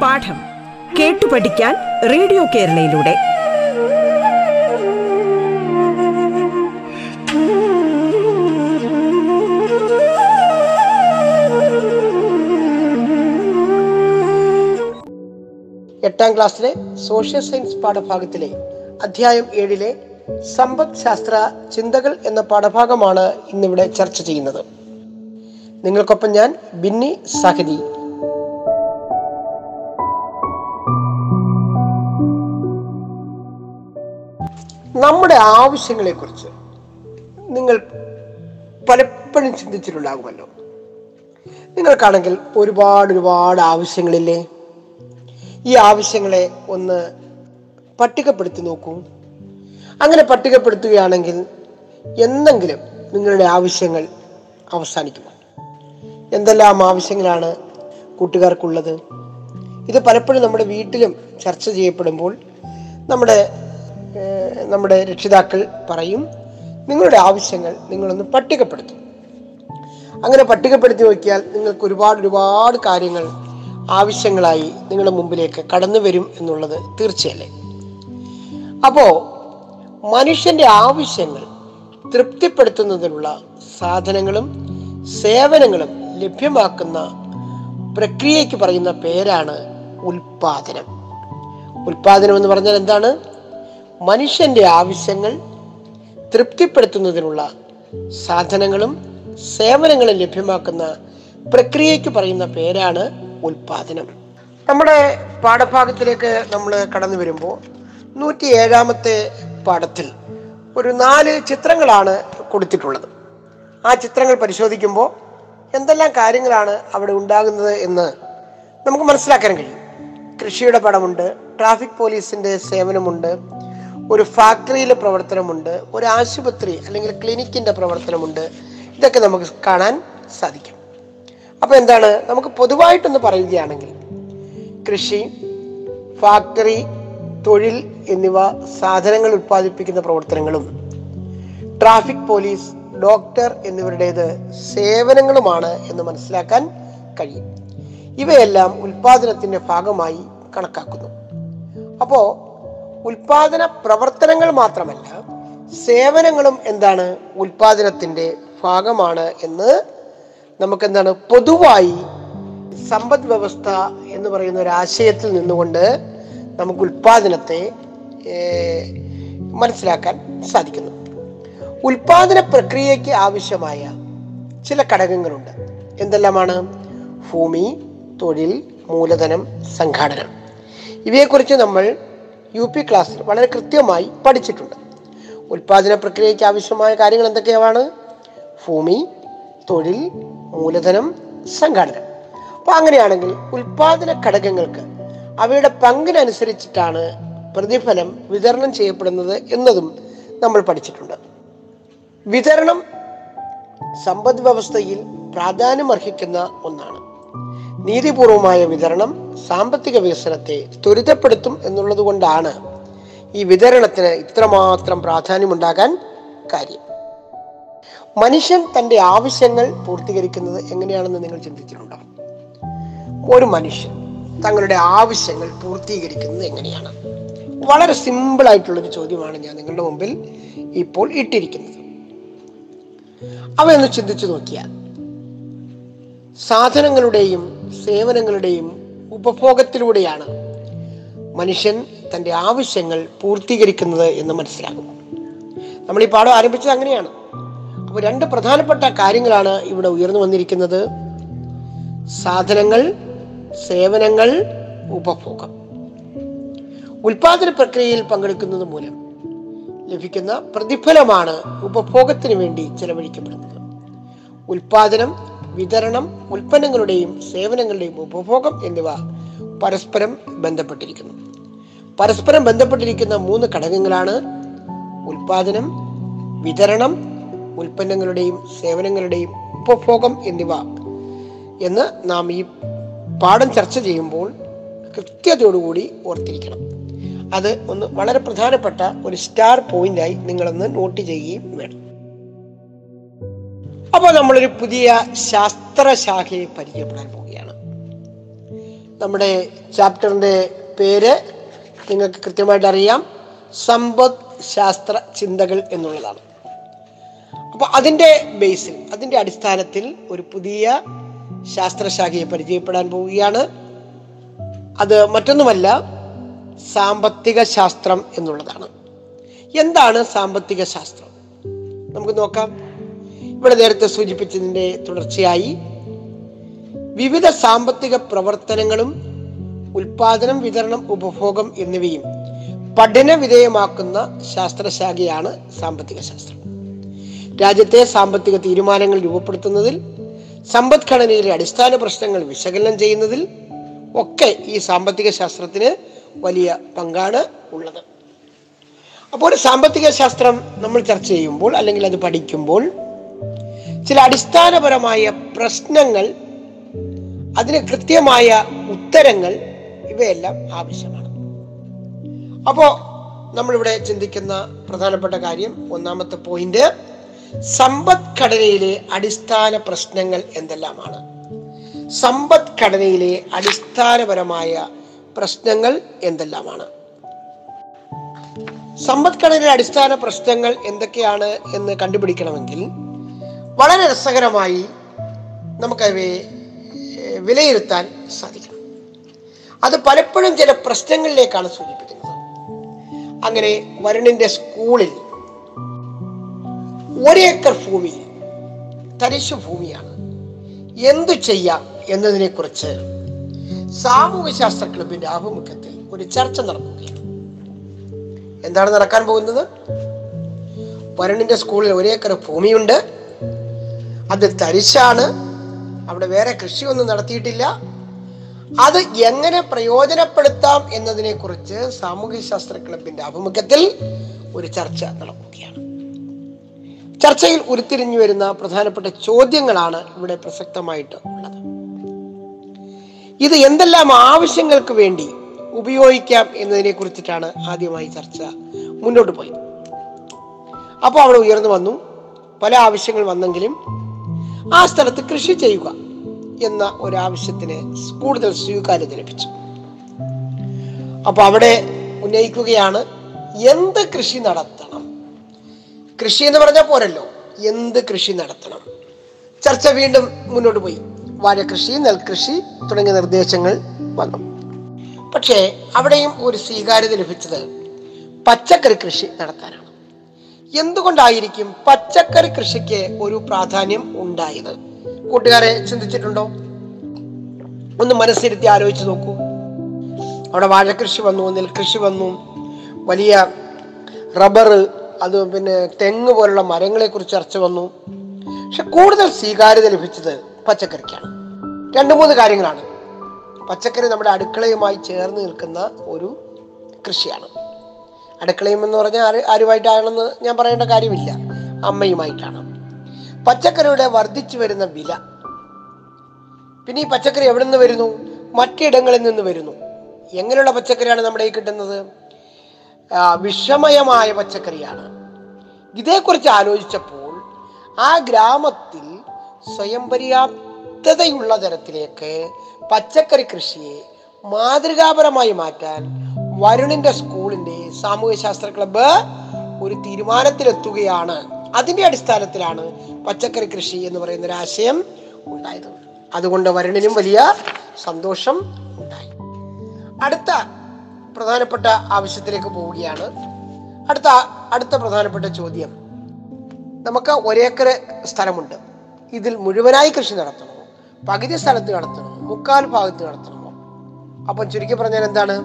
പാഠം കേട്ടു പഠിക്കാൻ റേഡിയോ കേരളയിലൂടെ. എട്ടാം ക്ലാസ്സിലെ സോഷ്യൽ സയൻസ് പാഠഭാഗത്തിലെ അധ്യായം ഏഴിലെ സമ്പദ് ശാസ്ത്ര ചിന്തകൾ എന്ന പാഠഭാഗമാണ് ഇന്നിവിടെ ചർച്ച ചെയ്യുന്നത്. നിങ്ങൾക്കൊപ്പം ഞാൻ ബിന്നി സഹദി. നമ്മുടെ ആവശ്യങ്ങളെ കുറിച്ച് നിങ്ങൾ പലപ്പോഴും ചിന്തിച്ചിട്ടുണ്ടാകുമല്ലോ. നിങ്ങൾക്കാണെങ്കിൽ ഒരുപാട് ഒരുപാട് ആവശ്യങ്ങളില്ലേ? ഈ ആവശ്യങ്ങളെ ഒന്ന് പട്ടികപ്പെടുത്തി നോക്കൂ. അങ്ങനെ പട്ടികപ്പെടുത്തുകയാണെങ്കിൽ എന്തെങ്കിലും നിങ്ങളുടെ ആവശ്യങ്ങൾ അവസാനിക്കുമോ? എന്തെല്ലാം ആവശ്യങ്ങളാണ് കൂട്ടുകാർക്കുള്ളത്? ഇത് പലപ്പോഴും നമ്മുടെ വീട്ടിലും ചർച്ച ചെയ്യപ്പെടുമ്പോൾ നമ്മുടെ നമ്മുടെ രക്ഷിതാക്കൾ പറയും നിങ്ങളുടെ ആവശ്യങ്ങൾ നിങ്ങളൊന്ന് പട്ടികപ്പെടുത്തും അങ്ങനെ പട്ടികപ്പെടുത്തി നോക്കിയാൽ നിങ്ങൾക്ക് ഒരുപാട് ഒരുപാട് കാര്യങ്ങൾ ആവശ്യങ്ങളായി നിങ്ങളുടെ മുമ്പിലേക്ക് കടന്നു വരും എന്നുള്ളത് തീർച്ചയല്ലേ? അപ്പോ മനുഷ്യന്റെ ആവശ്യങ്ങൾ തൃപ്തിപ്പെടുത്തുന്നതിനുള്ള സാധനങ്ങളും സേവനങ്ങളും ലഭ്യമാക്കുന്ന പ്രക്രിയയ്ക്ക് പറയുന്ന പേരാണ് ഉൽപാദനം. ഉൽപാദനം എന്ന് പറഞ്ഞാൽ എന്താണ്? മനുഷ്യന്റെ ആവശ്യങ്ങൾ തൃപ്തിപ്പെടുത്തുന്നതിനുള്ള സാധനങ്ങളും സേവനങ്ങളും ലഭ്യമാക്കുന്ന പ്രക്രിയയ്ക്ക് പറയുന്ന പേരാണ് ഉൽപാദനം. നമ്മുടെ പാഠഭാഗത്തിലേക്ക് നമ്മൾ കടന്നു വരുമ്പോൾ നൂറ്റി ഏഴാമത്തെ പാഠത്തിൽ ഒരു നാല് ചിത്രങ്ങളാണ് കൊടുത്തിട്ടുള്ളത്. ആ ചിത്രങ്ങൾ പരിശോധിക്കുമ്പോൾ എന്തെല്ലാം കാര്യങ്ങളാണ് അവിടെ ഉണ്ടാകുന്നത് എന്ന് നമുക്ക് മനസ്സിലാക്കാൻ കഴിയും. കൃഷിയുടെ പടമുണ്ട് ട്രാഫിക് പോലീസിന്റെ സേവനമുണ്ട് ഒരു ഫാക്ടറിയിലെ പ്രവർത്തനമുണ്ട് ഒരു ആശുപത്രി അല്ലെങ്കിൽ ക്ലിനിക്കിന്റെ പ്രവർത്തനമുണ്ട്. ഇതൊക്കെ നമുക്ക് കാണാൻ സാധിക്കും. അപ്പൊ എന്താണ്? നമുക്ക് പൊതുവായിട്ടൊന്ന് പറയുകയാണെങ്കിൽ കൃഷി ഫാക്ടറി തൊഴിൽ എന്നിവ സാധനങ്ങൾ ഉൽപ്പാദിപ്പിക്കുന്ന പ്രവർത്തനങ്ങളും ട്രാഫിക് പോലീസ് ഡോക്ടർ എന്നിവരുടേത് സേവനങ്ങളുമാണ് എന്ന് മനസ്സിലാക്കാൻ കഴിയും. ഇവയെല്ലാം ഉൽപാദനത്തിന്റെ ഭാഗമായി കണക്കാക്കുന്നു. അപ്പോ ഉൽപാദന പ്രവർത്തനങ്ങൾ മാത്രമല്ല സേവനങ്ങളും എന്താണ് ഉൽപാദനത്തിന്റെ ഭാഗമാണ് എന്ന് നമുക്കെന്താണ് പൊതുവായി സമ്പദ് വ്യവസ്ഥ എന്ന് പറയുന്ന ഒരു ആശയത്തിൽ നിന്നുകൊണ്ട് നമുക്ക് ഉൽപാദനത്തെ മനസ്സിലാക്കാൻ സാധിക്കുന്നു. ഉൽപാദന പ്രക്രിയയ്ക്ക് ആവശ്യമായ ചില ഘടകങ്ങളുണ്ട്. എന്തെല്ലാമാണ്? ഭൂമി തൊഴിൽ മൂലധനം സംഘാടനം. ഇവയെക്കുറിച്ച് നമ്മൾ യു പി ക്ലാസ്സിൽ വളരെ കൃത്യമായി പഠിച്ചിട്ടുണ്ട്. ഉൽപാദന പ്രക്രിയയ്ക്ക് ആവശ്യമായ കാര്യങ്ങൾ എന്തൊക്കെയാണ്? ഭൂമി തൊഴിൽ മൂലധനം സംഘാടനം. അപ്പോൾ അങ്ങനെയാണെങ്കിൽ ഉൽപാദന ഘടകങ്ങൾക്ക് അവയുടെ പങ്കിനനുസരിച്ചിട്ടാണ് പ്രതിഫലം വിതരണം ചെയ്യപ്പെടുന്നത് എന്നതും നമ്മൾ പഠിച്ചിട്ടുണ്ട്. വിതരണം സമ്പദ് വ്യവസ്ഥയിൽ പ്രാധാന്യമർഹിക്കുന്ന ഒന്നാണ്. നീതിപൂർവമായ വിതരണം സാമ്പത്തിക വികസനത്തെ ത്വരിതപ്പെടുത്തും എന്നുള്ളത് കൊണ്ടാണ് ഈ വിതരണത്തിന് ഇത്രമാത്രം പ്രാധാന്യമുണ്ടാകാൻ കാര്യം. മനുഷ്യൻ തന്റെ ആവശ്യങ്ങൾ പൂർത്തീകരിക്കുന്നത് എങ്ങനെയാണെന്ന് നിങ്ങൾ ചിന്തിച്ചിട്ടുണ്ടോ? ഒരു മനുഷ്യൻ തങ്ങളുടെ ആവശ്യങ്ങൾ പൂർത്തീകരിക്കുന്നത് എങ്ങനെയാണ്? വളരെ സിമ്പിൾ ആയിട്ടുള്ളൊരു ചോദ്യമാണ് ഞാൻ നിങ്ങളുടെ മുമ്പിൽ ഇപ്പോൾ ഇട്ടിരിക്കുന്നത്. അവയൊന്ന് ചിന്തിച്ചു നോക്കിയാൽ സാധനങ്ങളുടെയും സേവനങ്ങളുടെയും ഉപഭോഗത്തിലൂടെയാണ് മനുഷ്യൻ തന്റെ ആവശ്യങ്ങൾ പൂർത്തീകരിക്കുന്നത് എന്ന് മനസ്സിലാകും നമ്മൾ ഈ പാഠം ആരംഭിച്ചത് അങ്ങനെയാണ്. അപ്പോൾ രണ്ട് പ്രധാനപ്പെട്ട കാര്യങ്ങളാണ് ഇവിടെ ഉയർന്നു വന്നിരിക്കുന്നത്. സാധനങ്ങൾ സേവനങ്ങൾ ഉപഭോഗം. ഉൽപാദന പ്രക്രിയയിൽ പങ്കെടുക്കുന്നത് മൂലം ലഭിക്കുന്ന പ്രതിഫലമാണ് ഉപഭോഗത്തിന് വേണ്ടി ചെലവഴിക്കപ്പെടുന്നത്. ഉൽപാദനം വിതരണം ഉൽപ്പന്നങ്ങളുടെയും സേവനങ്ങളുടെയും ഉപഭോഗം എന്നിവ പരസ്പരം ബന്ധപ്പെട്ടിരിക്കുന്നു. പരസ്പരം ബന്ധപ്പെട്ടിരിക്കുന്ന മൂന്ന് ഘടകങ്ങളാണ് ഉൽപാദനം വിതരണം ഉൽപ്പന്നങ്ങളുടെയും സേവനങ്ങളുടെയും ഉപഭോഗം എന്നിവ എന്ന് നാം ഈ പാഠം ചർച്ച ചെയ്യുമ്പോൾ കൃത്യതയോടുകൂടി ഓർത്തിരിക്കണം. അത് ഒന്ന് വളരെ പ്രധാനപ്പെട്ട ഒരു സ്റ്റാർ പോയിന്റായി നിങ്ങളൊന്ന് നോട്ട് ചെയ്യുകയും വേണം. അപ്പോൾ നമ്മളൊരു പുതിയ ശാസ്ത്രശാഖയെ പരിചയപ്പെടാൻ പോവുകയാണ്. നമ്മുടെ ചാപ്റ്ററിന്റെ പേര് നിങ്ങൾക്ക് കൃത്യമായിട്ട് അറിയാം. സമ്പദ് ശാസ്ത്ര ചിന്തകൾ എന്നുള്ളതാണ്. അപ്പോൾ അതിന്റെ ബേസിൽ അതിന്റെ അടിസ്ഥാനത്തിൽ ഒരു പുതിയ ശാസ്ത്രശാഖയെ പരിചയപ്പെടാൻ പോവുകയാണ്. അത് മറ്റൊന്നുമല്ല സാമ്പത്തിക ശാസ്ത്രം എന്നുള്ളതാണ്. എന്താണ് സാമ്പത്തിക ശാസ്ത്രം? നമുക്ക് നോക്കാം. ഇവിടെ നേരത്തെ സൂചിപ്പിച്ചതിന്റെ തുടർച്ചയായി. വിവിധ സാമ്പത്തിക പ്രവർത്തനങ്ങളും ഉൽപാദനം വിതരണം ഉപഭോഗം എന്നിവയും പഠന വിധേയമാക്കുന്ന ശാസ്ത്രശാഖയാണ് സാമ്പത്തിക ശാസ്ത്രം. രാജ്യത്തെ സാമ്പത്തിക തീരുമാനങ്ങൾ രൂപപ്പെടുത്തുന്നതിൽ സമ്പദ്ഘടനയിലെ അടിസ്ഥാന പ്രശ്നങ്ങൾ വിശകലനം ചെയ്യുന്നതിൽ ഒക്കെ ഈ സാമ്പത്തിക ശാസ്ത്രത്തിന് വലിയ പങ്കാണ് ഉള്ളത്. അപ്പോൾ സാമ്പത്തിക ശാസ്ത്രം നമ്മൾ ചർച്ച ചെയ്യുമ്പോൾ അല്ലെങ്കിൽ അത് പഠിക്കുമ്പോൾ ചില അടിസ്ഥാനപരമായ പ്രശ്നങ്ങൾ അതിന് കൃത്യമായ ഉത്തരങ്ങൾ ഇവയെല്ലാം ആവശ്യമാണ്. അപ്പോൾ നമ്മളിവിടെ ചിന്തിക്കുന്ന പ്രധാനപ്പെട്ട കാര്യം ഒന്നാമത്തെ പോയിന്റ് സമ്പദ്ഘടനയിലെ അടിസ്ഥാന പ്രശ്നങ്ങൾ എന്തെല്ലാമാണ്? സമ്പദ്ഘടനയിലെ അടിസ്ഥാനപരമായ പ്രശ്നങ്ങൾ എന്തെല്ലാമാണ്? സമ്പദ്ഘടനയിലെ അടിസ്ഥാന പ്രശ്നങ്ങൾ എന്തൊക്കെയാണ് എന്ന് കണ്ടുപിടിക്കണമെങ്കിൽ വളരെ രസകരമായി നമുക്കവയെ വിലയിരുത്താൻ സാധിക്കണം. അത് പലപ്പോഴും ചില പ്രശ്നങ്ങളിലേക്കാണ് സൂചിപ്പിക്കുന്നത്. അങ്ങനെ വരുണിന്റെ സ്കൂളിൽ ഒരേക്കർ ഭൂമി തരിശു ഭൂമിയാണ്. എന്തു ചെയ്യാം എന്നതിനെ കുറിച്ച് സാമൂഹ്യശാസ്ത്ര ക്ലബിന്റെ ആഭിമുഖ്യത്തിൽ ഒരു ചർച്ച നടക്കുകയാണ്. എന്താണ് നടക്കാൻ പോകുന്നത്? വരുണിന്റെ സ്കൂളിൽ ഒരേക്കർ ഭൂമിയുണ്ട്. അത് തരിശാണ്. അവിടെ വേറെ കൃഷിയൊന്നും നടത്തിയിട്ടില്ല. അത് എങ്ങനെ പ്രയോജനപ്പെടുത്താം എന്നതിനെ കുറിച്ച് സാമൂഹ്യശാസ്ത്ര ക്ലബിന്റെ ആഭിമുഖ്യത്തിൽ ഒരു ചർച്ച നടക്കുകയാണ്. ചർച്ചയിൽ ഉരുത്തിരിഞ്ഞു വരുന്ന പ്രധാനപ്പെട്ട ചോദ്യങ്ങളാണ് ഇവിടെ പ്രസക്തമായിട്ട് ഉള്ളത്. ഇത് എന്തെല്ലാം ആവശ്യങ്ങൾക്ക് വേണ്ടി ഉപയോഗിക്കാം എന്നതിനെ കുറിച്ചിട്ടാണ് ആദ്യമായി ചർച്ച മുന്നോട്ട് പോയത്. അപ്പോൾ അവിടെ ഉയർന്നു വന്നു. പല ആവശ്യങ്ങൾ വന്നെങ്കിലും ആ സ്ഥലത്ത് കൃഷി ചെയ്യുക എന്ന ഒരാവശ്യത്തിന് കൂടുതൽ സ്വീകാര്യത ലഭിച്ചു. അപ്പൊ അവിടെ ഉന്നയിക്കുകയാണ് എന്ത് കൃഷി നടത്തണം? കൃഷി എന്ന് പറഞ്ഞാൽ പോരല്ലോ. എന്ത് കൃഷി നടത്തണം? ചർച്ച വീണ്ടും മുന്നോട്ട് പോയി. വാഴകൃഷി നെൽകൃഷി തുടങ്ങിയ നിർദ്ദേശങ്ങൾ വന്നു. പക്ഷേ അവിടെയും ഒരു സ്വീകാര്യത ലഭിച്ചത് പച്ചക്കറി കൃഷി നടത്താനാണ്. എന്തുകൊണ്ടായിരിക്കും പച്ചക്കറി കൃഷിക്ക് ഒരു പ്രാധാന്യം ഉണ്ടായത്? കൂട്ടുകാരെ ചിന്തിച്ചിട്ടുണ്ടോ? ഒന്ന് മനസ്സിരുത്തി ആലോചിച്ച് നോക്കൂ. അവിടെ വാഴകൃഷി വന്നു നെൽകൃഷി വന്നു വലിയ റബ്ബർ അത് പിന്നെ തെങ്ങ് പോലുള്ള മരങ്ങളെ കുറിച്ച് ചർച്ച വന്നു. പക്ഷെ കൂടുതൽ സ്വീകാര്യത ലഭിച്ചത് പച്ചക്കറിക്കാണ്. രണ്ട് മൂന്ന് കാര്യങ്ങളാണ്. പച്ചക്കറി നമ്മുടെ അടുക്കളയുമായി ചേർന്ന് നിൽക്കുന്ന ഒരു കൃഷിയാണ്. അടുക്കളയും എന്ന് പറഞ്ഞാൽ ആര് ആരുമായിട്ടാണെന്ന് ഞാൻ പറയേണ്ട കാര്യമില്ല. അമ്മയുമായിട്ടാണ്. പച്ചക്കറിയുടെ വർദ്ധിച്ചു വരുന്ന വില. പിന്നെ ഈ പച്ചക്കറി എവിടെ നിന്ന് വരുന്നു? മറ്റിടങ്ങളിൽ നിന്ന് വരുന്നു. എങ്ങനെയുള്ള പച്ചക്കറിയാണ് നമ്മുടെ ഈ കിട്ടുന്നത്? വിഷമയമായ പച്ചക്കറിയാണ്. ഇതേക്കുറിച്ച് ആലോചിച്ചപ്പോൾ ആ ഗ്രാമത്തിൽ സ്വയം പര്യാപ്തതയുള്ള തരത്തിലേക്ക് പച്ചക്കറി കൃഷിയെ മാതൃകാപരമായി മാറ്റാൻ വരുണിന്റെ സ്കൂളിന്റെ സാമൂഹ്യശാസ്ത്ര ക്ലബ്ബ് ഒരു തീരുമാനത്തിലെത്തുകയാണ്. അതിന്റെ അടിസ്ഥാനത്തിലാണ് പച്ചക്കറി കൃഷി എന്ന് പറയുന്ന ഒരു ആശയം ഉണ്ടായത്. അതുകൊണ്ട് വരുണിനും വലിയ സന്തോഷം ഉണ്ടായി. അടുത്ത പ്രധാനപ്പെട്ട ആവശ്യത്തിലേക്ക് പോവുകയാണ്. അടുത്ത അടുത്ത പ്രധാനപ്പെട്ട ചോദ്യം. നമുക്ക് ഒരേക്കർ സ്ഥലമുണ്ട്. ഇതിൽ മുഴുവനായി കൃഷി നടത്തണമോ പകുതി സ്ഥലത്ത് നടത്തണമോ മുക്കാൽ ഭാഗത്ത് നടത്തണമോ അപ്പം ചുരുക്കി പറഞ്ഞാൽ എന്താണ്?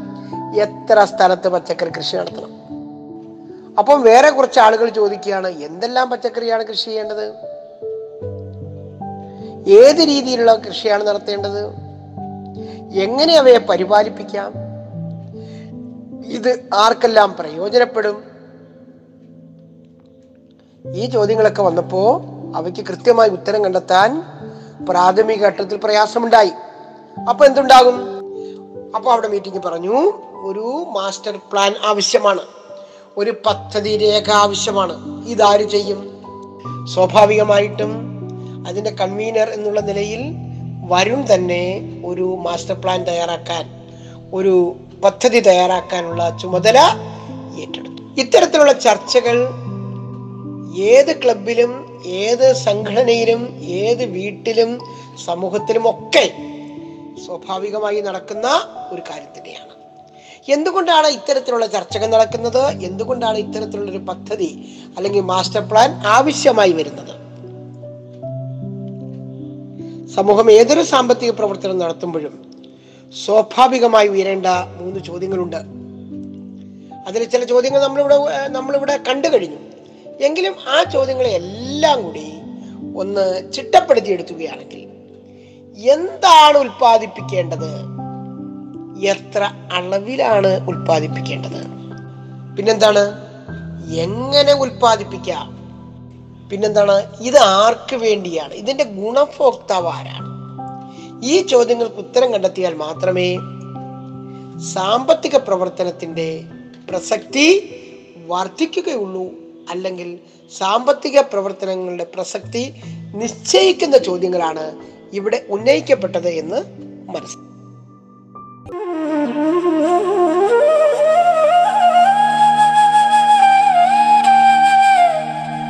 എത്ര സ്ഥലത്ത് പച്ചക്കറി കൃഷി നടത്തണം? അപ്പം വേറെ കുറച്ച് ആളുകൾ ചോദിക്കുകയാണ് എന്തെല്ലാം പച്ചക്കറിയാണ് കൃഷി ചെയ്യേണ്ടത്? ഏത് രീതിയിലുള്ള കൃഷിയാണ് നടത്തേണ്ടത്? എങ്ങനെ അവയെ പരിപാലിപ്പിക്കാം? ഇത് ആർക്കെല്ലാം പ്രയോജനപ്പെടും? ഈ ചോദ്യങ്ങളൊക്കെ വന്നപ്പോ അവയ്ക്ക് കൃത്യമായി ഉത്തരം കണ്ടെത്താൻ പ്രാഥമിക ഘട്ടത്തിൽ പ്രയാസമുണ്ടായി. അപ്പൊ എന്തുണ്ടാകും? അപ്പൊ അവിടെ മീറ്റിംഗ് പറഞ്ഞു ഒരു മാസ്റ്റർ പ്ലാൻ ആവശ്യമാണ്. ഒരു പദ്ധതി രേഖ ആവശ്യമാണ്. ഇതാര് ചെയ്യും? സ്വാഭാവികമായിട്ടും അതിന്റെ കൺവീനർ എന്നുള്ള നിലയിൽ വരും തന്നെ ഒരു മാസ്റ്റർ പ്ലാൻ തയ്യാറാക്കാൻ ഒരു പദ്ധതി തയ്യാറാക്കാനുള്ള ചുമതല ഏറ്റെടുത്തു. ഇത്തരത്തിലുള്ള ചർച്ചകൾ ഏത് ക്ലബിലും ഏത് സംഘടനയിലും ഏത് വീട്ടിലും സമൂഹത്തിലും ഒക്കെ സ്വാഭാവികമായി നടക്കുന്ന ഒരു കാര്യം തന്നെയാണ് എന്തുകൊണ്ടാണ് ഇത്തരത്തിലുള്ള ചർച്ചകൾ നടക്കുന്നത്? എന്തുകൊണ്ടാണ് ഇത്തരത്തിലുള്ള ഒരു പദ്ധതി അല്ലെങ്കിൽ മാസ്റ്റർ പ്ലാൻ ആവശ്യമായി വരുന്നത്? സമൂഹം ഏതൊരു സാമ്പത്തിക പ്രവർത്തനം നടത്തുമ്പോഴും സ്വാഭാവികമായി ഉയരേണ്ട മൂന്ന് ചോദ്യങ്ങളുണ്ട്. അതിൽ ചില ചോദ്യങ്ങൾ നമ്മളിവിടെ നമ്മളിവിടെ കണ്ടു കഴിഞ്ഞു. എങ്കിലും ആ ചോദ്യങ്ങളെ എല്ലാം കൂടി ഒന്ന് ചിട്ടപ്പെടുത്തി ചിട്ടപ്പെടുത്തിയെടുക്കുകയാണെങ്കിൽ എന്താണ് ഉൽപ്പാദിപ്പിക്കേണ്ടത്? എത്ര അളവിലാണ് ഉൽപ്പാദിപ്പിക്കേണ്ടത്? പിന്നെന്താണ്? എങ്ങനെ ഉൽപ്പാദിപ്പിക്കാം? പിന്നെന്താണ്? ഇത് ആർക്ക് വേണ്ടിയാണ്? ഇതിന്റെ ഗുണഭോക്താവ് ആരാണ്? ഈ ചോദ്യങ്ങൾക്ക് ഉത്തരം കണ്ടെത്തിയാൽ മാത്രമേ സാമ്പത്തിക പ്രവർത്തനത്തിന്റെ പ്രസക്തി വർദ്ധിക്കുകയുള്ളൂ. അല്ലെങ്കിൽ സാമ്പത്തിക പ്രവർത്തനങ്ങളുടെ പ്രസക്തി നിശ്ചയിക്കുന്ന ചോദ്യങ്ങളാണ് ഇവിടെ ഉന്നയിക്കപ്പെട്ടത് എന്ന് മനസ്സിലാക്കി.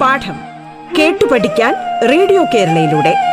പാഠം കേട്ടു പഠിക്കാൻ റേഡിയോ കേരളയിലൂടെ.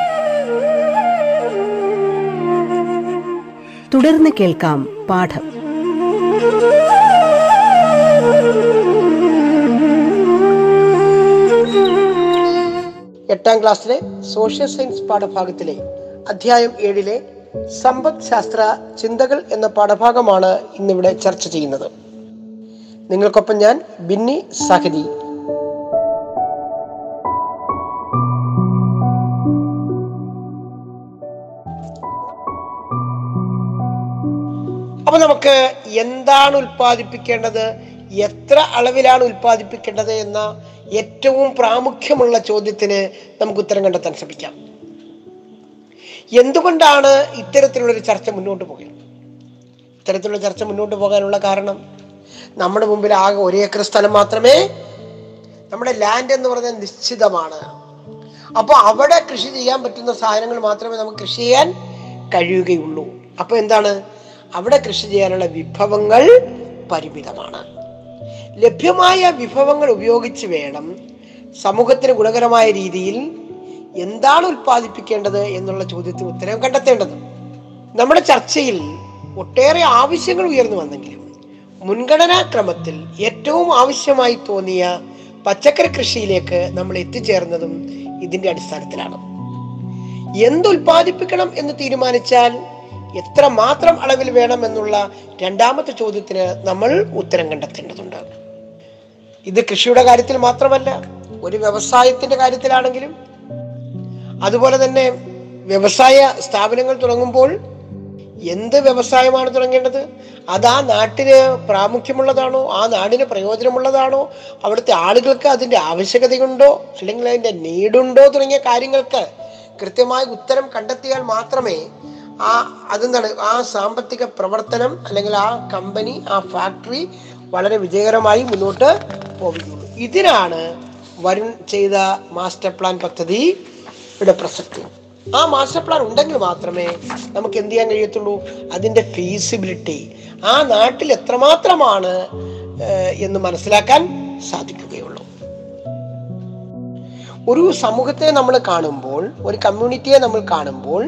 തുടർന്ന് കേൾക്കാം പാഠം. എട്ടാം ക്ലാസ്സിലെ സോഷ്യൽ സയൻസ് പാഠഭാഗത്തിലെ അധ്യായം ഏഴിലെ സമ്പദ് ശാസ്ത്ര ചിന്തകൾ എന്ന പാഠഭാഗമാണ് ഇന്നിവിടെ ചർച്ച ചെയ്യുന്നത്. നിങ്ങൾക്കൊപ്പം ഞാൻ ബിന്നി സാഹിദി അപ്പൊ നമുക്ക് എന്താണ് ഉൽപ്പാദിപ്പിക്കേണ്ടത്? എത്ര അളവിലാണ് ഉൽപ്പാദിപ്പിക്കേണ്ടത് എന്ന ഏറ്റവും പ്രാമുഖ്യമുള്ള ചോദ്യത്തിന് നമുക്ക് ഉത്തരം കണ്ടെത്താൻ ശ്രമിക്കാം. എന്തുകൊണ്ടാണ് ഇത്തരത്തിലുള്ള ഒരു ചർച്ച മുന്നോട്ട് പോകുന്നത് ഇത്തരത്തിലുള്ള ചർച്ച മുന്നോട്ട് പോകാനുള്ള കാരണം നമ്മുടെ മുമ്പിൽ ആകെ ഒരേ ഏക്കർ സ്ഥലം മാത്രമേ നമ്മുടെ ലാൻഡ് എന്ന് പറഞ്ഞാൽ നിശ്ചിതമാണ്. അപ്പോൾ അവിടെ കൃഷി ചെയ്യാൻ പറ്റുന്ന സാധനങ്ങൾ മാത്രമേ നമുക്ക് കൃഷി ചെയ്യാൻ കഴിയുകയുള്ളൂ. അപ്പോൾ എന്താണ്? അവിടെ കൃഷി ചെയ്യാനുള്ള വിഭവങ്ങൾ പരിമിതമാണ്. ലഭ്യമായ വിഭവങ്ങൾ ഉപയോഗിച്ച് വേണം സമൂഹത്തിന് ഗുണകരമായ രീതിയിൽ എന്താണ് ഉൽപ്പാദിപ്പിക്കേണ്ടത് എന്നുള്ള ചോദ്യത്തിന് ഉത്തരം കണ്ടെത്തേണ്ടത്. നമ്മുടെ ചർച്ചയിൽ ഒട്ടേറെ ആവശ്യങ്ങൾ ഉയർന്നു വന്നെങ്കിലും മുൻഗണനാക്രമത്തിൽ ഏറ്റവും ആവശ്യമായി തോന്നിയ പച്ചക്കറി കൃഷിയിലേക്ക് നമ്മൾ എത്തിച്ചേർന്നതും ഇതിന്റെ അടിസ്ഥാനത്തിലാണ്. എന്തുൽപാദിപ്പിക്കണം എന്ന് തീരുമാനിച്ചാൽ എത്ര മാത്രം അളവിൽ വേണമെന്നുള്ള രണ്ടാമത്തെ ചോദ്യത്തിന് നമ്മൾ ഉത്തരം കണ്ടെത്തേണ്ടതുണ്ട്. ഇത് കൃഷിയുടെ കാര്യത്തിൽ മാത്രമല്ല ഒരു വ്യവസായത്തിന്റെ കാര്യത്തിലാണെങ്കിലും. അതുപോലെ തന്നെ വ്യവസായ സ്ഥാപനങ്ങൾ തുടങ്ങുമ്പോൾ എന്ത് വ്യവസായമാണ് തുടങ്ങേണ്ടത്? അത് ആ നാട്ടിന് പ്രാമുഖ്യമുള്ളതാണോ? ആ നാടിന് പ്രയോജനമുള്ളതാണോ? അവിടുത്തെ ആളുകൾക്ക് അതിന്റെ ആവശ്യകതയുണ്ടോ? അല്ലെങ്കിൽ അതിന്റെ നീടുണ്ടോ? തുടങ്ങിയ കാര്യങ്ങൾക്ക് കൃത്യമായ ഉത്തരം കണ്ടെത്തിയാൽ മാത്രമേ ആ അതെന്താണ്? ആ സാമ്പത്തിക പ്രവർത്തനം അല്ലെങ്കിൽ ആ കമ്പനി ആ ഫാക്ടറി വളരെ വിജയകരമായി മുന്നോട്ട് പോവുകയുള്ളൂ ഇതിനാണ് വരുൺ ചെയ്ത മാസ്റ്റർ പ്ലാൻ പദ്ധതിയുടെ പ്രസക്തി. ആ മാസ്റ്റർ പ്ലാൻ ഉണ്ടെങ്കിൽ മാത്രമേ നമുക്ക് എന്ത് ചെയ്യാൻ കഴിയത്തുള്ളൂ? അതിന്റെ ഫീസിബിലിറ്റി ആ നാട്ടിൽ എത്രമാത്രമാണ് എന്ന് മനസ്സിലാക്കാൻ സാധിക്കുകയുള്ളൂ. ഒരു സമൂഹത്തെ നമ്മൾ കാണുമ്പോൾ ഒരു കമ്മ്യൂണിറ്റിയെ നമ്മൾ കാണുമ്പോൾ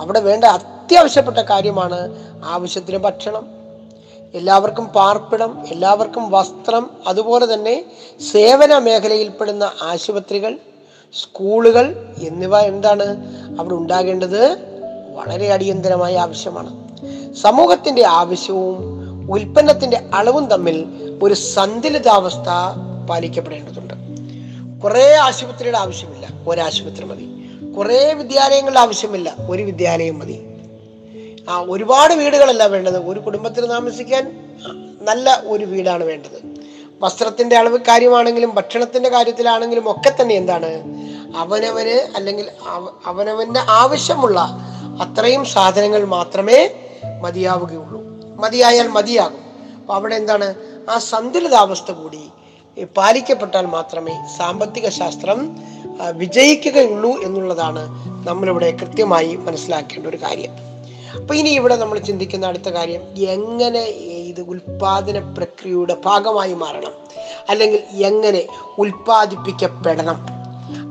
അവിടെ വേണ്ട അത്യാവശ്യപ്പെട്ട കാര്യമാണ് ആവശ്യത്തിന് ഭക്ഷണം. എല്ലാവർക്കും പാർപ്പിടം എല്ലാവർക്കും വസ്ത്രം അതുപോലെ തന്നെ സേവന മേഖലയിൽപ്പെടുന്ന ആശുപത്രികൾ സ്കൂളുകൾ എന്നിവ എന്താണ്? അവിടെ ഉണ്ടാകേണ്ടത് വളരെ അടിയന്തരമായ ആവശ്യമാണ്. സമൂഹത്തിന്റെ ആവശ്യവും ഉൽപ്പന്നത്തിന്റെ അളവും തമ്മിൽ ഒരു സന്തുലിതാവസ്ഥ പാലിക്കപ്പെടേണ്ടതുണ്ട്. കുറേ ആശുപത്രിയുടെ ആവശ്യമില്ല. ഒരാശുപത്രി മതി. കുറേ വിദ്യാലയങ്ങളുടെ ആവശ്യമില്ല. ഒരു വിദ്യാലയം മതി. ആ ഒരുപാട് വീടുകളല്ല വേണ്ടത്. ഒരു കുടുംബത്തിൽ താമസിക്കാൻ നല്ല ഒരു വീടാണ് വേണ്ടത്. വസ്ത്രത്തിന്റെ അളവ് കാര്യമാണെങ്കിലും ഭക്ഷണത്തിന്റെ കാര്യത്തിലാണെങ്കിലും ഒക്കെ തന്നെ എന്താണ്? അവനവന് അല്ലെങ്കിൽ അവ- അവനവന്റെ ആവശ്യമുള്ള അത്രയും സാധനങ്ങൾ മാത്രമേ മതിയാവുകയുള്ളൂ. മതിയായാൽ മതിയാകും. അപ്പൊ അവിടെ എന്താണ്? ആ സന്തുലിതാവസ്ഥ കൂടി. പാലിക്കപ്പെട്ടാൽ മാത്രമേ സാമ്പത്തിക ശാസ്ത്രം വിജയിക്കുകയുള്ളൂ എന്നുള്ളതാണ് നമ്മളിവിടെ കൃത്യമായി മനസ്സിലാക്കേണ്ട ഒരു കാര്യം. അപ്പൊ ഇനി ഇവിടെ നമ്മൾ ചിന്തിക്കുന്ന അടുത്ത കാര്യം എങ്ങനെ ഇത് ഉൽപാദന പ്രക്രിയയുടെ ഭാഗമായി മാറണം? അല്ലെങ്കിൽ എങ്ങനെ ഉൽപ്പാദിപ്പിക്കപ്പെടണം?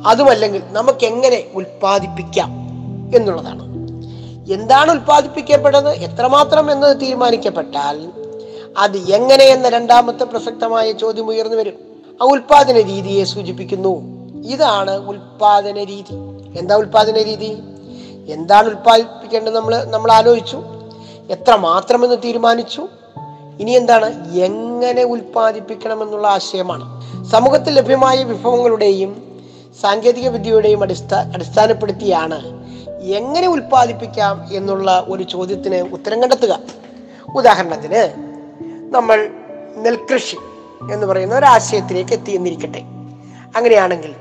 അതുമല്ലെങ്കിൽ നമുക്ക് എങ്ങനെ ഉൽപ്പാദിപ്പിക്കാം എന്നുള്ളതാണ്. എന്താണ് ഉൽപ്പാദിപ്പിക്കപ്പെടുന്നത്? എത്രമാത്രം എന്നത് തീരുമാനിക്കപ്പെട്ടാൽ അത് എങ്ങനെയെന്ന രണ്ടാമത്തെ പ്രസക്തമായ ചോദ്യം ഉയർന്നു വരും. ആ ഉൽപാദന രീതിയെ സൂചിപ്പിക്കുന്നു. ഇതാണ് ഉൽപാദന രീതി. എന്താ ഉൽപാദന രീതി? എന്താണ് ഉൽപ്പാദിപ്പിക്കേണ്ടത് നമ്മൾ നമ്മൾ ആലോചിച്ചു? എത്ര മാത്രമെന്ന് തീരുമാനിച്ചു? ഇനി എന്താണ്? എങ്ങനെ ഉൽപ്പാദിപ്പിക്കണമെന്നുള്ള ആശയമാണ്. സമൂഹത്തിൽ ലഭ്യമായ വിഭവങ്ങളുടെയും സാങ്കേതിക വിദ്യയുടെയും അടിസ്ഥാ അടിസ്ഥാനപ്പെടുത്തിയാണ് എങ്ങനെ ഉൽപ്പാദിപ്പിക്കാം എന്നുള്ള ഒരു ചോദ്യത്തിന് ഉത്തരം കണ്ടെത്തുക. ഉദാഹരണത്തിന് നമ്മൾ നെൽകൃഷി എന്ന് പറയുന്ന ഒരാശയത്തിലേക്ക് എത്തി എന്നിരിക്കട്ടെ. അങ്ങനെയാണെങ്കിൽ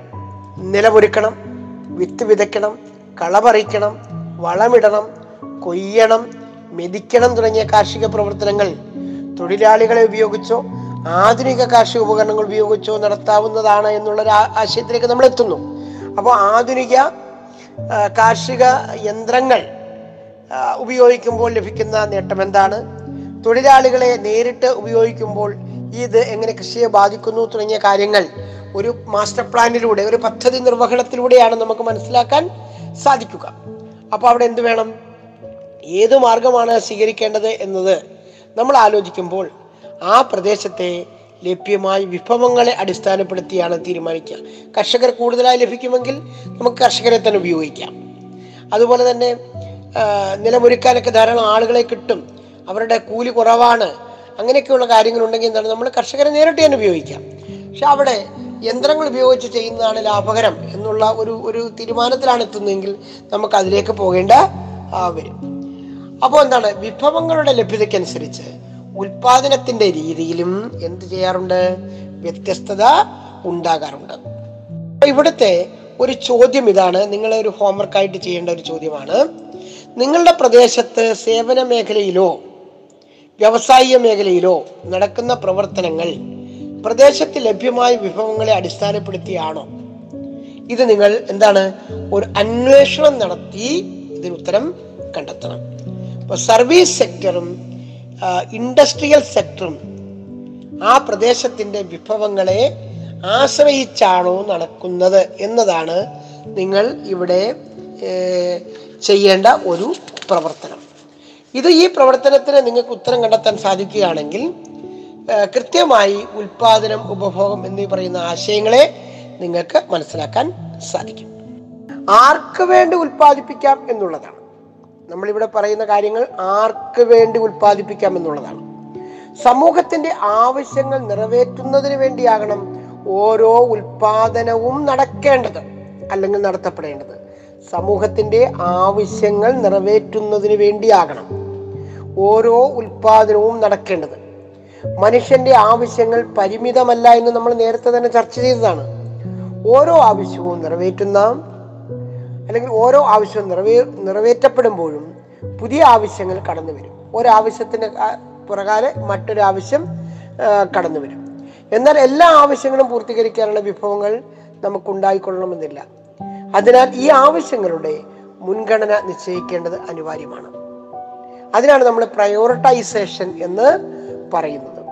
നിലമൊരുക്കണം വിത്ത് വിതയ്ക്കണം കളപറിക്കണം വളമിടണം കൊയ്യണം മെതിക്കണം തുടങ്ങിയ കാർഷിക പ്രവർത്തനങ്ങൾ തൊഴിലാളികളെ ഉപയോഗിച്ചോ ആധുനിക കാർഷിക ഉപകരണങ്ങൾ ഉപയോഗിച്ചോ നടത്താവുന്നതാണ് എന്നുള്ള ഒരു ആശയത്തിലേക്ക് നമ്മൾ എത്തുന്നു. അപ്പോൾ ആധുനിക കാർഷിക യന്ത്രങ്ങൾ ഉപയോഗിക്കുമ്പോൾ ലഭിക്കുന്ന നേട്ടം എന്താണ്? തൊഴിലാളികളെ നേരിട്ട് ഉപയോഗിക്കുമ്പോൾ ഇത് എങ്ങനെ കൃഷിയെ ബാധിക്കുന്നു തുടങ്ങിയ കാര്യങ്ങൾ ഒരു മാസ്റ്റർ പ്ലാനിലൂടെ ഒരു പദ്ധതി നിർവഹണത്തിലൂടെയാണ് നമുക്ക് മനസ്സിലാക്കാൻ സാധിക്കുക. അപ്പോൾ അവിടെ എന്ത് വേണം? ഏത് മാർഗമാണ് സ്വീകരിക്കേണ്ടത് എന്നത് നമ്മൾ ആലോചിക്കുമ്പോൾ ആ പ്രദേശത്തെ ലഭ്യമായ വിഭവങ്ങളെ അടിസ്ഥാനപ്പെടുത്തിയാണ് തീരുമാനിക്കുക. കർഷകർ കൂടുതലായി ലഭിക്കുമെങ്കിൽ നമുക്ക് കർഷകരെ തന്നെ ഉപയോഗിക്കാം. അതുപോലെ തന്നെ നിലമൊരുക്കാനൊക്കെ ധാരാളം ആളുകളെ കിട്ടും. അവരുടെ കൂലി കുറവാണ്. അങ്ങനെയൊക്കെയുള്ള കാര്യങ്ങളുണ്ടെങ്കിൽ എന്താണ്? നമ്മൾ കർഷകരെ നേരിട്ട് തന്നെ ഉപയോഗിക്കാം. പക്ഷെ അവിടെ യന്ത്രങ്ങൾ ഉപയോഗിച്ച് ചെയ്യുന്നതാണ് ലാഭകരം എന്നുള്ള ഒരു ഒരു തീരുമാനത്തിലാണ് എത്തുന്നതെങ്കിൽ നമുക്ക് അതിലേക്ക് പോകേണ്ട വരും. അപ്പോൾ എന്താണ്? വിഭവങ്ങളുടെ ലഭ്യതയ്ക്കനുസരിച്ച് ഉൽപാദനത്തിന്റെ രീതിയിലും എന്ത് ചെയ്യാറുണ്ട്? വ്യത്യസ്തത ഉണ്ടാകാറുണ്ട്. അപ്പൊ ഇവിടുത്തെ ഒരു ചോദ്യം ഇതാണ്. നിങ്ങളെ ഒരു ഹോംവർക്ക് ആയിട്ട് ചെയ്യേണ്ട ഒരു ചോദ്യമാണ്. നിങ്ങളുടെ പ്രദേശത്ത് സേവന മേഖലയിലോ വ്യാവസായിക മേഖലയിലോ നടക്കുന്ന പ്രവർത്തനങ്ങൾ പ്രദേശത്ത് ലഭ്യമായ വിഭവങ്ങളെ അടിസ്ഥാനപ്പെടുത്തിയാണോ? ഇത് നിങ്ങൾ എന്താണ് ഒരു അന്വേഷണം നടത്തി ഇതിന് ഉത്തരം കണ്ടെത്തണം. അപ്പൊ സർവീസ് സെക്ടറും ഇൻഡസ്ട്രിയൽ സെക്ടറും ആ പ്രദേശത്തിന്റെ വിഭവങ്ങളെ ആശ്രയിച്ചാണോ നടക്കുന്നത് എന്നതാണ് നിങ്ങൾ ഇവിടെ ചെയ്യേണ്ട ഒരു പ്രവർത്തനം. ഇത് ഈ പ്രവർത്തനത്തിന് നിങ്ങൾക്ക് ഉത്തരം കണ്ടെത്താൻ സാധിക്കുകയാണെങ്കിൽ കൃത്യമായി ഉൽപാദനം ഉപഭോഗം എന്നീ പറയുന്ന ആശയങ്ങളെ നിങ്ങൾക്ക് മനസ്സിലാക്കാൻ സാധിക്കും. ആർക്ക് വേണ്ടി ഉൽപ്പാദിപ്പിക്കാം എന്നുള്ളതാണ്. നമ്മളിവിടെ പറയുന്ന കാര്യങ്ങൾ ആർക്ക് വേണ്ടി ഉൽപ്പാദിപ്പിക്കാം എന്നുള്ളതാണ്. സമൂഹത്തിന്റെ ആവശ്യങ്ങൾ നിറവേറ്റുന്നതിന് വേണ്ടിയാകണം ഓരോ ഉൽപാദനവും നടക്കേണ്ടത് അല്ലെങ്കിൽ നടത്തപ്പെടേണ്ടത്. സമൂഹത്തിന്റെ ആവശ്യങ്ങൾ നിറവേറ്റുന്നതിന് വേണ്ടിയാകണം. ഓരോ ഉൽപാദനവും നടക്കേണ്ടത്. മനുഷ്യന്റെ ആവശ്യങ്ങൾ പരിമിതമല്ല എന്ന് നമ്മൾ നേരത്തെ തന്നെ ചർച്ച ചെയ്തതാണ്. ഓരോ ആവശ്യവും നിറവേറ്റുന്ന അല്ലെങ്കിൽ ഓരോ ആവശ്യവും നിറവേ നിറവേറ്റപ്പെടുമ്പോഴും പുതിയ ആവശ്യങ്ങൾ കടന്നു വരും. ഒരാവശ്യത്തിന് പുറകാലെ മറ്റൊരു ആവശ്യം കടന്നു വരും. എന്നാൽ എല്ലാ ആവശ്യങ്ങളും പൂർത്തീകരിക്കാനുള്ള വിഭവങ്ങൾ നമുക്ക് ഉണ്ടായിക്കൊള്ളണമെന്നില്ല അതിനാൽ ഈ ആവശ്യങ്ങളുടെ മുൻഗണന നിശ്ചയിക്കേണ്ടത് അനിവാര്യമാണ്. അതിനാണ് നമ്മൾ പ്രയോറിറ്റൈസേഷൻ എന്ന് പറയുന്നത്.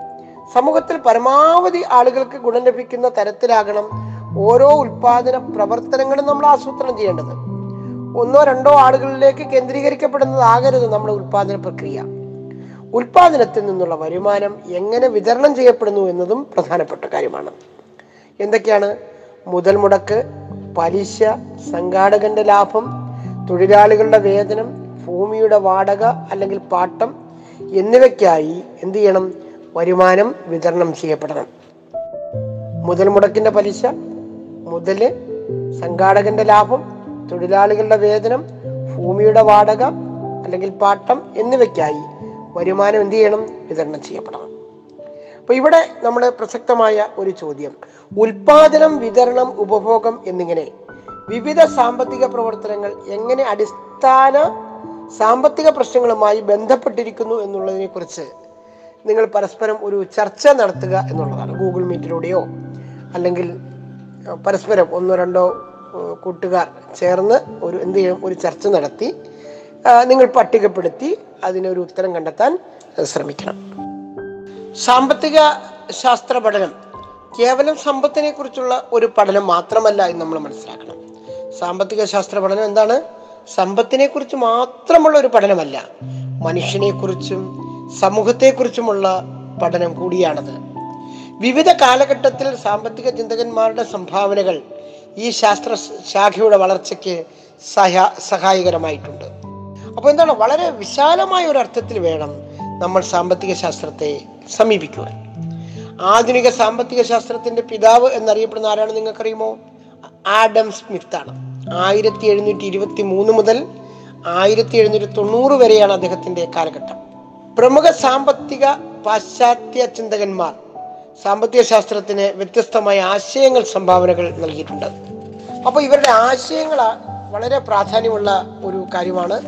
സമൂഹത്തിൽ പരമാവധി ആളുകൾക്ക് ഗുണം ലഭിക്കുന്ന തരത്തിലാകണം ഓരോ ഉൽപാദന പ്രവർത്തനങ്ങളും നമ്മൾ ആസൂത്രണം ചെയ്യേണ്ടത്. ഒന്നോ രണ്ടോ ആളുകളിലേക്ക് കേന്ദ്രീകരിക്കപ്പെടുന്നതാകരുത് നമ്മുടെ ഉൽപാദന പ്രക്രിയ. ഉൽപാദനത്തിൽ നിന്നുള്ള വരുമാനം എങ്ങനെ വിതരണം ചെയ്യപ്പെടുന്നു എന്നതും പ്രധാനപ്പെട്ട കാര്യമാണ്. എന്തൊക്കെയാണ്? മുതൽ മുടക്ക് പലിശ സംഘാടകന്റെ ലാഭം തൊഴിലാളികളുടെ വേതനം ഭൂമിയുടെ വാടക അല്ലെങ്കിൽ പാട്ടം എന്നിവയ്ക്കായി എന്തു ചെയ്യണം? വരുമാനം വിതരണം ചെയ്യപ്പെടണം. മുതൽ മുടക്കിന്റെ പലിശ മുതൽ സംഘാടകന്റെ ലാഭം തൊഴിലാളികളുടെ വേതനം ഭൂമിയുടെ വാടക അല്ലെങ്കിൽ പാട്ടം എന്നിവയ്ക്കായി വരുമാനം എന്ത് ചെയ്യണം? വിതരണം ചെയ്യപ്പെടണം. അപ്പൊ ഇവിടെ നമ്മൾ പ്രസക്തമായ ഒരു ചോദ്യം. ഉൽപാദനം വിതരണം ഉപഭോഗം എന്നിങ്ങനെ വിവിധ സാമ്പത്തിക പ്രവർത്തനങ്ങൾ എങ്ങനെ അടിസ്ഥാന സാമ്പത്തിക പ്രശ്നങ്ങളുമായി ബന്ധപ്പെട്ടിരിക്കുന്നു എന്നുള്ളതിനെ കുറിച്ച് നിങ്ങൾ പരസ്പരം ഒരു ചർച്ച നടത്തുക എന്നുള്ളതാണ് ഗൂഗിൾ മീറ്റിലൂടെയോ അല്ലെങ്കിൽ പരസ്പരം ഒന്നോ രണ്ടോ കൂട്ടുകാർ ചേർന്ന് ഒരു എന്ത് ചെയ്യും ഒരു ചർച്ച നടത്തി നിങ്ങൾ പട്ടികപ്പെടുത്തി അതിനൊരു ഉത്തരം കണ്ടെത്താൻ ശ്രമിക്കണം. സാമ്പത്തിക ശാസ്ത്ര പഠനം കേവലം സമ്പത്തിനെ കുറിച്ചുള്ള ഒരു പഠനം മാത്രമല്ല എന്ന് നമ്മൾ മനസ്സിലാക്കണം. സാമ്പത്തിക ശാസ്ത്ര പഠനം എന്താണ്? സമ്പത്തിനെ കുറിച്ച് മാത്രമുള്ള ഒരു പഠനമല്ല മനുഷ്യനെ കുറിച്ചും സമൂഹത്തെ കുറിച്ചുമുള്ള പഠനം കൂടിയാണത്. വിവിധ കാലഘട്ടത്തിൽ സാമ്പത്തിക ചിന്തകന്മാരുടെ സംഭാവനകൾ ഈ ശാസ്ത്ര ശാഖയുടെ വളർച്ചയ്ക്ക് സഹാ സഹായകരമായിട്ടുണ്ട്. അപ്പോൾ എന്താണ്? വളരെ വിശാലമായ ഒരു അർത്ഥത്തിൽ വേണം നമ്മൾ സാമ്പത്തിക ശാസ്ത്രത്തെ സമീപിക്കുവാൻ. ആധുനിക സാമ്പത്തിക ശാസ്ത്രത്തിന്റെ പിതാവ് എന്നറിയപ്പെടുന്ന ആരാണ് നിങ്ങൾക്കറിയുമോ? ആഡം സ്മിത്താണ്. ആയിരത്തി എഴുന്നൂറ്റി ഇരുപത്തി മൂന്ന് മുതൽ ആയിരത്തി എഴുന്നൂറ്റി തൊണ്ണൂറ് വരെയാണ് അദ്ദേഹത്തിന്റെ കാലഘട്ടം. പ്രമുഖ സാമ്പത്തിക പാശ്ചാത്യ ചിന്തകന്മാർ സാമ്പത്തിക ശാസ്ത്രത്തിന് വ്യത്യസ്തമായ ആശയങ്ങൾ സംഭാവനകൾ നൽകിയിട്ടുണ്ട്. അപ്പോൾ ഇവരുടെ ആശയങ്ങൾ വളരെ പ്രാധാന്യമുള്ള ഒരു കാര്യമാണ്.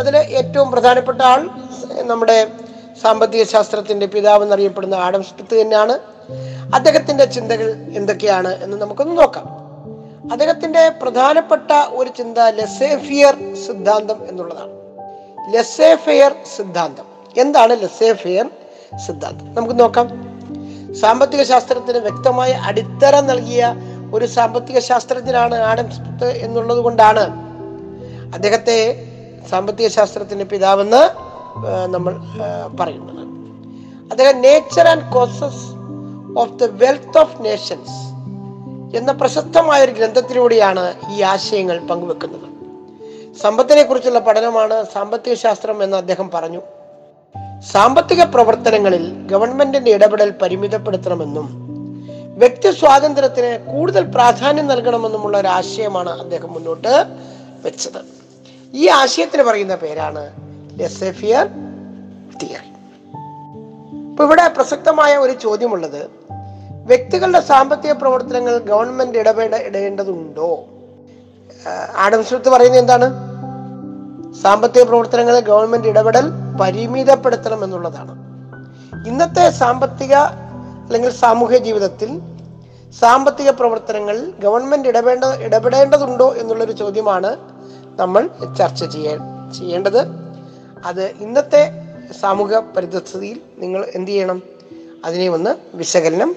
അതിൽ ഏറ്റവും പ്രധാനപ്പെട്ട ആൾ നമ്മുടെ സാമ്പത്തിക ശാസ്ത്രത്തിന്റെ പിതാവ് എന്നറിയപ്പെടുന്ന ആഡം സ്മിത്ത് തന്നെയാണ്. അദ്ദേഹത്തിന്റെ ചിന്തകൾ എന്തൊക്കെയാണ് എന്ന് നമുക്കൊന്ന് നോക്കാം. അദ്ദേഹത്തിന്റെ പ്രധാനപ്പെട്ട ഒരു ചിന്ത ലെസേഫിയർ സിദ്ധാന്തം എന്നുള്ളതാണ്. ലെസേഫെയർ സിദ്ധാന്തം. എന്താണ് ലെസേഫെയർ സിദ്ധാന്തം? നമുക്ക് നോക്കാം. സാമ്പത്തിക ശാസ്ത്രത്തിന് വ്യക്തമായ അടിത്തറ നൽകിയ ഒരു സാമ്പത്തിക ശാസ്ത്രജ്ഞനാണ് ആഡം സ്മിത്ത് എന്നുള്ളത് കൊണ്ടാണ് അദ്ദേഹത്തെ സാമ്പത്തിക ശാസ്ത്രത്തിന്റെ പിതാവെന്ന് നമ്മൾ പറയുന്നത്. അദ്ദേഹം nature and causes of the wealth of nations എന്ന പ്രശസ്തമായ ഒരു ഗ്രന്ഥത്തിലൂടെയാണ് ഈ ആശയങ്ങൾ പങ്കുവെക്കുന്നത്. സമ്പത്തിനെ കുറിച്ചുള്ള പഠനമാണ് സാമ്പത്തിക ശാസ്ത്രം എന്ന് അദ്ദേഹം പറഞ്ഞു. സാമ്പത്തിക പ്രവർത്തനങ്ങളിൽ ഗവൺമെന്റിന്റെ ഇടപെടൽ പരിമിതപ്പെടുത്തണമെന്നും വ്യക്തി സ്വാതന്ത്ര്യത്തിന് കൂടുതൽ പ്രാധാന്യം നൽകണമെന്നുമുള്ള ഒരു ആശയമാണ് അദ്ദേഹം മുന്നോട്ട് വെച്ചത്. ഈ ആശയത്തിന് പറയുന്ന പേരാണ് തിയറി. ഇപ്പൊ ഇവിടെ പ്രസക്തമായ ഒരു ചോദ്യമുള്ളത് വ്യക്തികളുടെ സാമ്പത്തിക പ്രവർത്തനങ്ങൾ ഗവൺമെന്റ് ഇടപെട ഇടേണ്ടതുണ്ടോ? ആഡം സ്മിത്ത് പറയുന്നത് എന്താണ്? സാമ്പത്തിക പ്രവർത്തനങ്ങളിൽ ഗവൺമെന്റ് ഇടപെടൽ പരിമിതപ്പെടുത്തണം എന്നുള്ളതാണ്. ഇന്നത്തെ സാമ്പത്തിക അല്ലെങ്കിൽ സാമൂഹ്യ ജീവിതത്തിൽ സാമ്പത്തിക പ്രവർത്തനങ്ങൾ ഗവൺമെന്റ് ഇടപെട ഇടപെടേണ്ടതുണ്ടോ എന്നുള്ളൊരു ചോദ്യമാണ് നമ്മൾ ചർച്ച ചെയ്യേ ചെയ്യേണ്ടത്. അത് ഇന്നത്തെ സാമൂഹിക പരിതസ്ഥിതിയിൽ നിങ്ങൾ എന്ത് ചെയ്യണം? അതിനെ ഒന്ന് വിശകലനം